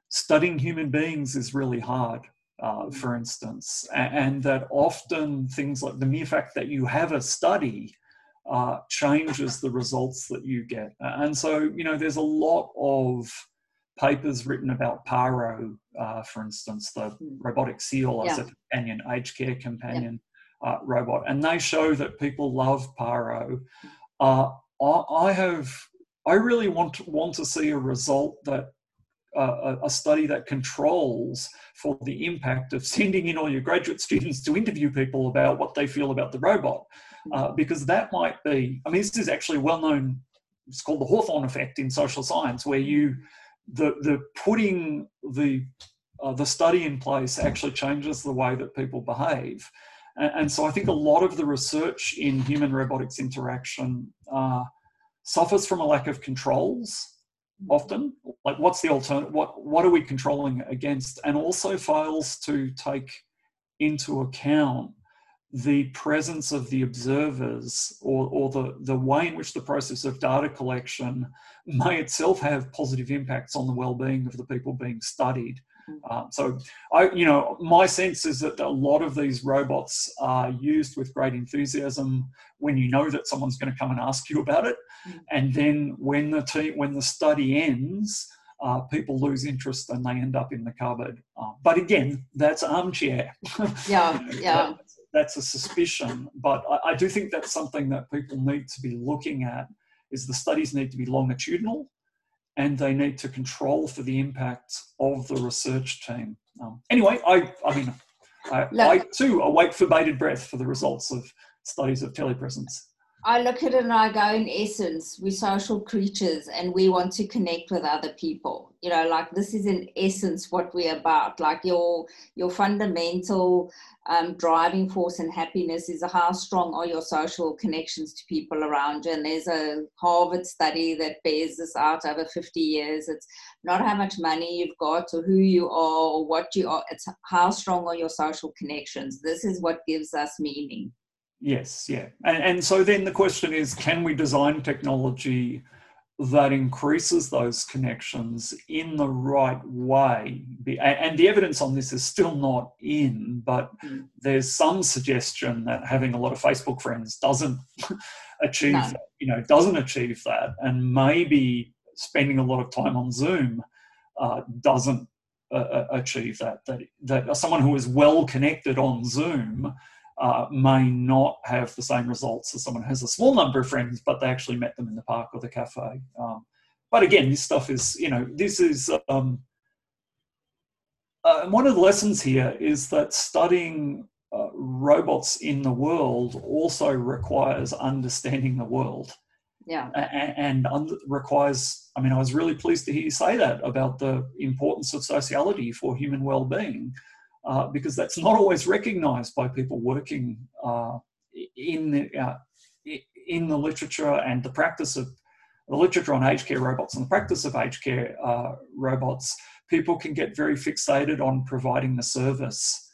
studying human beings is really hard. Uh, mm. for instance, and, and, that often things like the mere fact that you have a study uh, changes the results that you get. And so, you know, there's a lot of papers written about Paro, uh, for instance, the hmm. robotic seal as yeah. a companion, aged care companion yeah. uh, robot, and they show that people love Paro. Uh, I, have, I really want to, want to see a result that uh, a, a study that controls for the impact of sending in all your graduate students to interview people about what they feel about the robot, hmm. uh, because that might be. I mean, this is actually well known. It's called the Hawthorne effect in social science, where you the the putting the uh, the study in place actually changes the way that people behave. And, and, so I think a lot of the research in human robotics interaction uh, suffers from a lack of controls often. Like what's the alternative? What, what are we controlling against? And also fails to take into account the presence of the observers or, or the, the way in which the process of data collection may itself have positive impacts on the well-being of the people being studied. Mm. Um, so, I, you know, my sense is that a lot of these robots are used with great enthusiasm when you know that someone's going to come and ask you about it, mm. and then when the team, when the study ends, uh, people lose interest and they end up in the cupboard. Uh, but again, that's armchair. Yeah, yeah that's a suspicion, but I, I, do think that's something that people need to be looking at. Is the studies need to be longitudinal, and they need to control for the impact of the research team. Um, anyway, I I mean, I, I too await for bated breath for the results of studies of telepresence. I look at it and I go, in essence, we're social creatures and we want to connect with other people. You know, like this is in essence what we're about. Like your your fundamental um, driving force and happiness is how strong are your social connections to people around you. And there's a Harvard study that bears this out over 50 years. It's not how much money you've got or who you are or what you are. It's how strong are your social connections. This is what gives us meaning. Yes, yeah. And, and so then the question is can we design technology that increases those connections in the right way? And the evidence on this is still not in, but mm. there's some suggestion that having a lot of Facebook friends doesn't achieve, no. you know, doesn't achieve that. And maybe spending a lot of time on Zoom uh, doesn't uh, uh achieve that. That that someone who is well connected on Zoom uh, may not have the same results as someone who has a small number of friends, but they actually met them in the park or the cafe. Um, but again, this stuff is, you know, this is um, uh, one of the lessons here is that studying uh, robots in the world also requires understanding the world. Yeah. And, and un- requires, I mean, I was really pleased to hear you say that about the importance of sociality for human well being uh, because that's not always recognized by people working uh, in, the, uh, in the literature and the practice of the literature on aged care robots and the practice of aged care uh, robots. People can get very fixated on providing the service,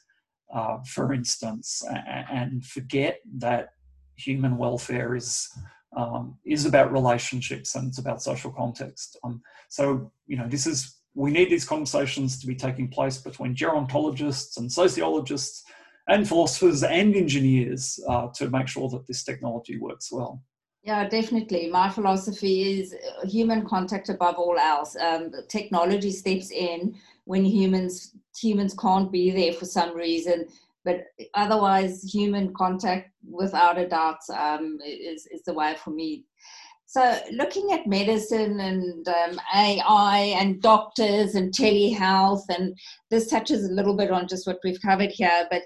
for instance, and forget that human welfare is um, is about relationships and it's about social context. Um, so you know this is we need these conversations to be taking place between gerontologists and sociologists and philosophers and engineers uh, to make sure that this technology works well. Yeah, definitely. My philosophy is uh, human contact above all else. Um, technology steps in when humans humans can't be there for some reason, but otherwise, human contact, without a doubt, um, is is the way for me so, looking at medicine and um, AI and doctors and telehealth, and this touches a little bit on just what we've covered here, but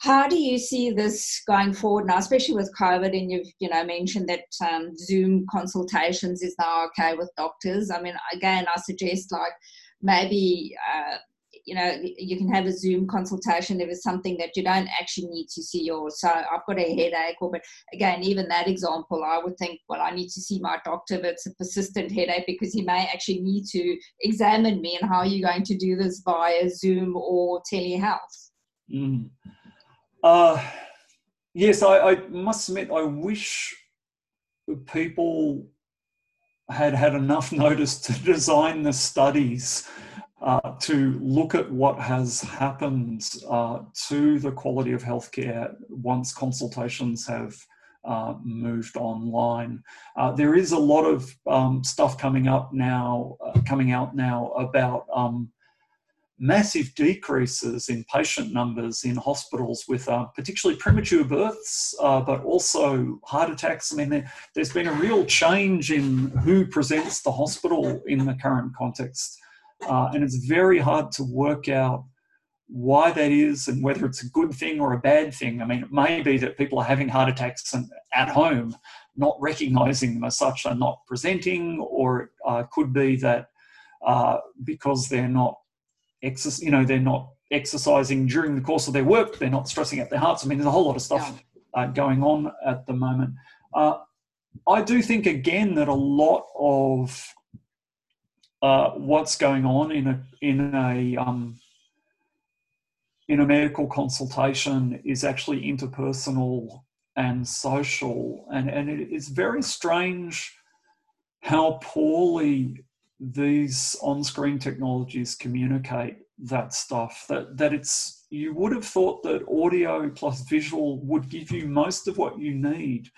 how do you see this going forward now, especially with COVID? And you've you know mentioned that um, Zoom consultations is now okay with doctors. I mean, again, I suggest like maybe uh, you know you can have a zoom consultation if it's something that you don't actually need to see your so i've got a headache or but again even that example i would think well i need to see my doctor but it's a persistent headache because he may actually need to examine me and how are you going to do this via zoom or telehealth mm. uh, yes I, I must admit i wish people had had enough notice to design the studies uh, to look at what has happened uh, to the quality of healthcare once consultations have uh, moved online. Uh, there is a lot of um, stuff coming up now, uh, coming out now about um, massive decreases in patient numbers in hospitals with uh, particularly premature births, uh, but also heart attacks. I mean, there, has been a real change in who presents the hospital in the current context. Uh, and it's very hard to work out why that is and whether it's a good thing or a bad thing. I mean, it may be that people are having heart attacks and, at home, not recognizing them as such, are not presenting, or it uh, could be that uh, because they're not you know, they're not exercising during the course of their work, they're not stressing out their hearts. I mean, there's a whole lot of stuff uh, going on at the moment. Uh, I do think again that a lot of uh, what's going on in a in a um, in a medical consultation is actually interpersonal and social, and and it is very strange how poorly these on-screen technologies communicate that stuff. That that it's you would have thought that audio plus visual would give you most of what you need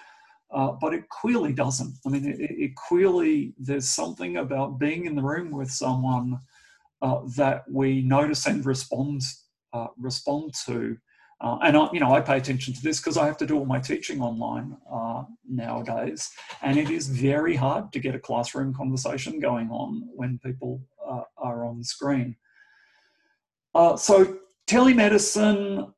uh, but it clearly doesn't. I mean, it, it, clearly, there's something about being in the room with someone uh, that we notice and respond uh, respond to. Uh, and I, you know, I pay attention to this because I have to do all my teaching online uh, nowadays, and it is very hard to get a classroom conversation going on when people are on screen. so telemedicine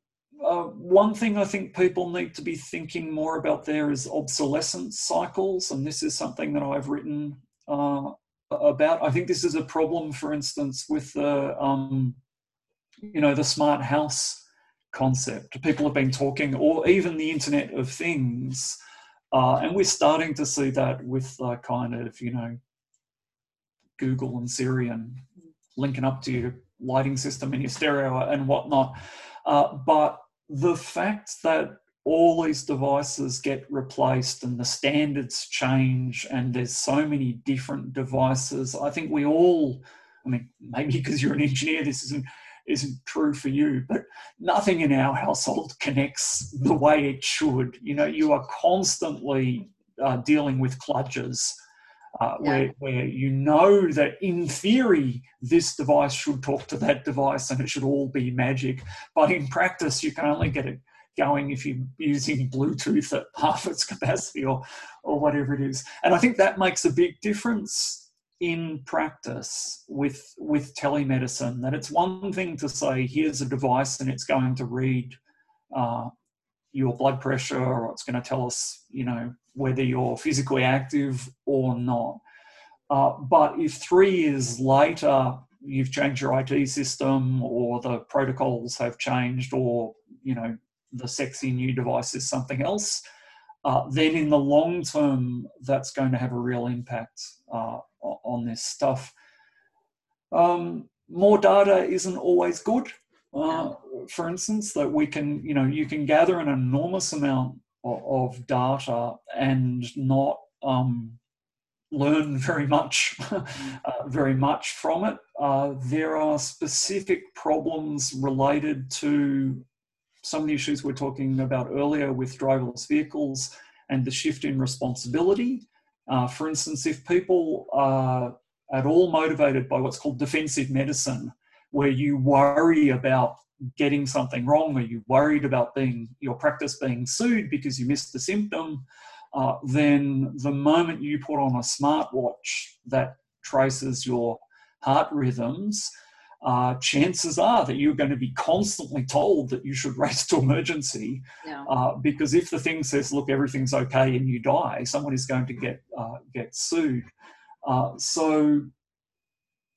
uh, one thing I think people need to be thinking more about there is obsolescence cycles, and this is something that I've written uh, about. I think this is a problem, for instance, with the um, you know the smart house concept. People have been talking, or even the Internet of Things, uh, and we're starting to see that with uh, kind of you know Google and Siri and linking up to your lighting system and your stereo and whatnot. Uh, but the fact that all these devices get replaced and the standards change and there's so many different devices i think we all i mean maybe because you're an engineer this isn't isn't true for you but nothing in our household connects the way it should. You know you are constantly uh, dealing with kludges uh, yeah. where, where you know that in theory this device should talk to that device and it should all be magic. But in practice, you can only get it going if you're using Bluetooth at half its capacity or, or whatever it is. And I think that makes a big difference in practice with with telemedicine that it's one thing to say here's a device and it's going to read uh, your blood pressure or it's going to tell us you know whether you're physically active or not. Uh, but if three years later you've changed your IT system or the protocols have changed or you know the sexy new device is something else, uh, then in the long term that's going to have a real impact uh, on this stuff. Um, more data isn't always good. Uh, for instance, that we can, you know, you can gather an enormous amount of, data and not um, learn very much, uh, very much from it. Uh, there are specific problems related to some of the issues we're talking about earlier with driverless vehicles and the shift in responsibility. Uh, for instance, if people are at all motivated by what's called defensive medicine, where you worry about getting something wrong or you're worried about being your practice being sued because you missed the symptom, uh, then the moment you put on a smartwatch that traces your heart rhythms, uh, chances are that you're going to be constantly told that you should race to emergency yeah. uh, because if the thing says, "Look, everything's okay," and you die, someone is going to get uh, get sued. Uh, so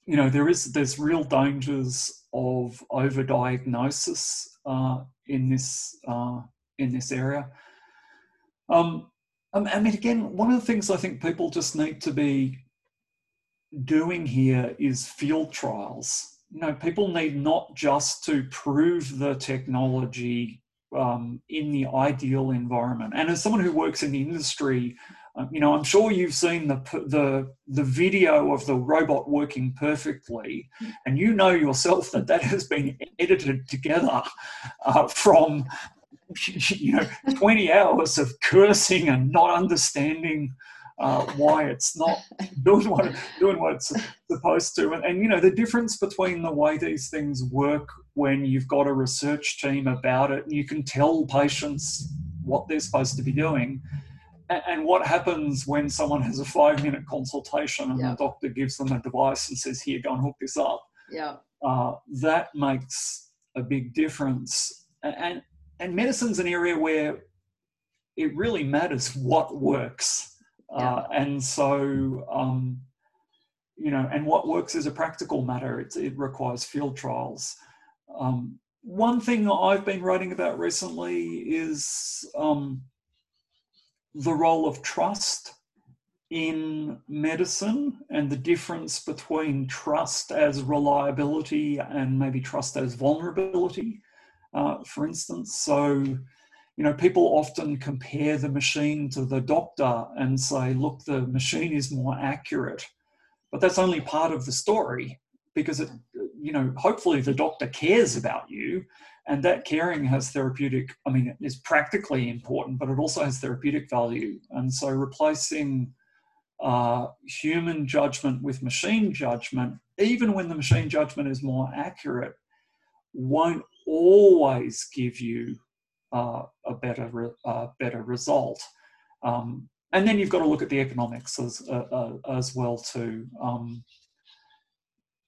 you know, there is there's real dangers of overdiagnosis uh, in this uh, in this area. Um, um, I mean, again, one of the things I think people just need to be doing here is field trials. You know, people need not just to prove the technology um, in the ideal environment. And as someone who works in the industry, um, you know, I'm sure you've seen the the the video of the robot working perfectly, and you know yourself that that has been edited together uh, from you know 20 hours of cursing and not understanding uh, why it's not doing what doing what it's supposed to. And, and, you know the difference between the way these things work when you've got a research team about it, and you can tell patients what they're supposed to be doing. And, what happens when someone has a five minute consultation and yeah. the doctor gives them a device and says, Here, go and hook this up. Yeah. Uh, that makes a big difference. And, and medicine's an area where it really matters what works yeah. Uh, and so, um, you know, and what works is a practical matter. It's, it requires field trials. Um, one thing I've been writing about recently is um, the role of trust in medicine and the difference between trust as reliability and maybe trust as vulnerability, uh, for instance. So, you know, people often compare the machine to the doctor and say, look, the machine is more accurate. But that's only part of the story because it, you know, hopefully the doctor cares about you and that caring has therapeutic, I mean, it is practically important, but it also has therapeutic value. And so replacing uh, human judgment with machine judgment, even when the machine judgment is more accurate, won't always give you uh, a better re, uh, better result. Um, and then you've got to look at the economics as uh, uh, as well too. Um,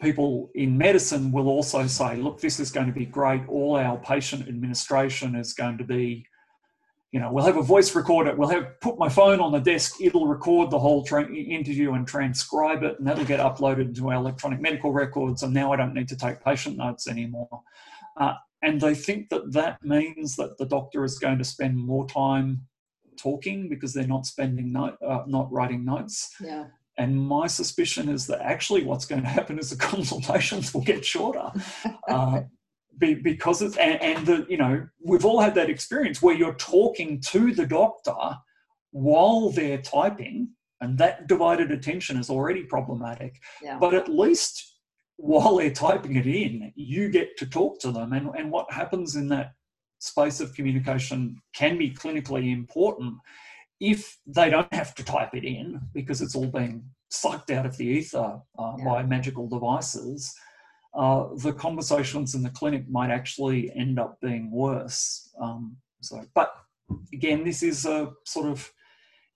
people in medicine will also say, look, this is going to be great. All our patient administration is going to be, you know, we'll have a voice recorder. We'll have put my phone on the desk. It'll record the whole tra- interview and transcribe it, and that'll get uploaded into our electronic medical records. And now I don't need to take patient notes anymore. Uh, and they think that that means that the doctor is going to spend more time talking because they're not spending note, uh, not writing notes. Yeah. And my suspicion is that actually what's going to happen is the consultations will get shorter. uh, be, because it's, and, and the, you know, we've all had that experience where you're talking to the doctor while they're typing, and that divided attention is already problematic. Yeah. But at least while they're typing it in, you get to talk to them. And, and what happens in that space of communication can be clinically important if they don't have to type it in because it's all being sucked out of the ether uh, yeah. by magical devices. Uh, the conversations in the clinic might actually end up being worse. Um, so, but again, this is a sort of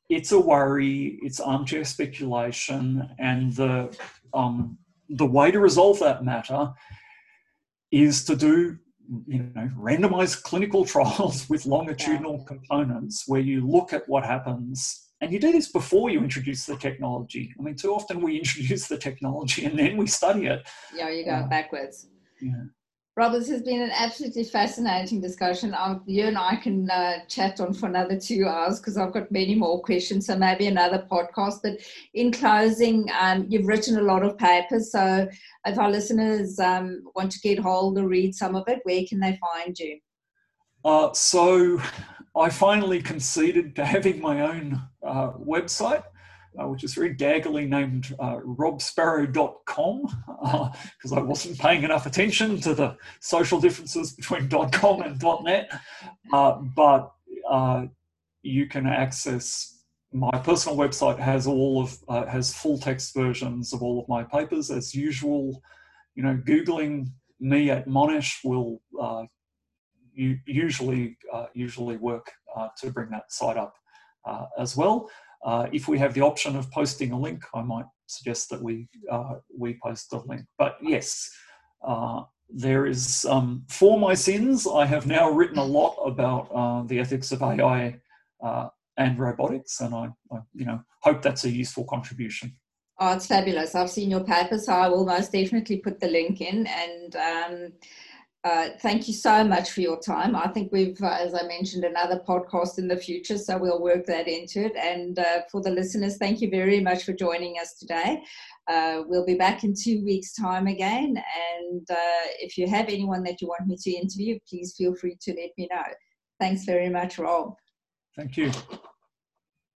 it's a worry, it's armchair speculation, and the um, the way to resolve that matter is to do you know randomized clinical trials with longitudinal components where you look at what happens. And you do this before you introduce the technology. I mean too often we introduce the technology and then we study it. Yeah you go uh, backwards. Yeah Rob, this has been an absolutely fascinating discussion. Um, you and I can uh, chat on for another two hours because I've got many more questions. So maybe another podcast. But in closing, um, you've written a lot of papers. So if our listeners um, want to get hold or read some of it, where can they find you? Uh, so I finally conceded to having my own uh, website uh, which is very gaggily named uh, robsparrow.com because uh, I wasn't paying enough attention to the social differences between .com and .net. Uh, but uh, you can access my personal website has all of uh, has full text versions of all of my papers as usual. You know, googling me at Monash will usually usually work to bring that site up as well. Uh, if we have the option of posting a link, I might suggest that we uh, we post a link. But yes, uh, there is um, for my sins. I have now written a lot about uh, the ethics of AI uh, and robotics, and I, I, you know hope that's a useful contribution. Oh, it's fabulous. I've seen your paper, so I will most definitely put the link in. And um, uh, thank you so much for your time. I think we've, uh, as I mentioned, another podcast in the future, so we'll work that into it. And uh, for the listeners, thank you very much for joining us today. Uh, we'll be back in two weeks' time again. And uh, if you have anyone that you want me to interview, please feel free to let me know. Thanks very much, Rob. Thank you.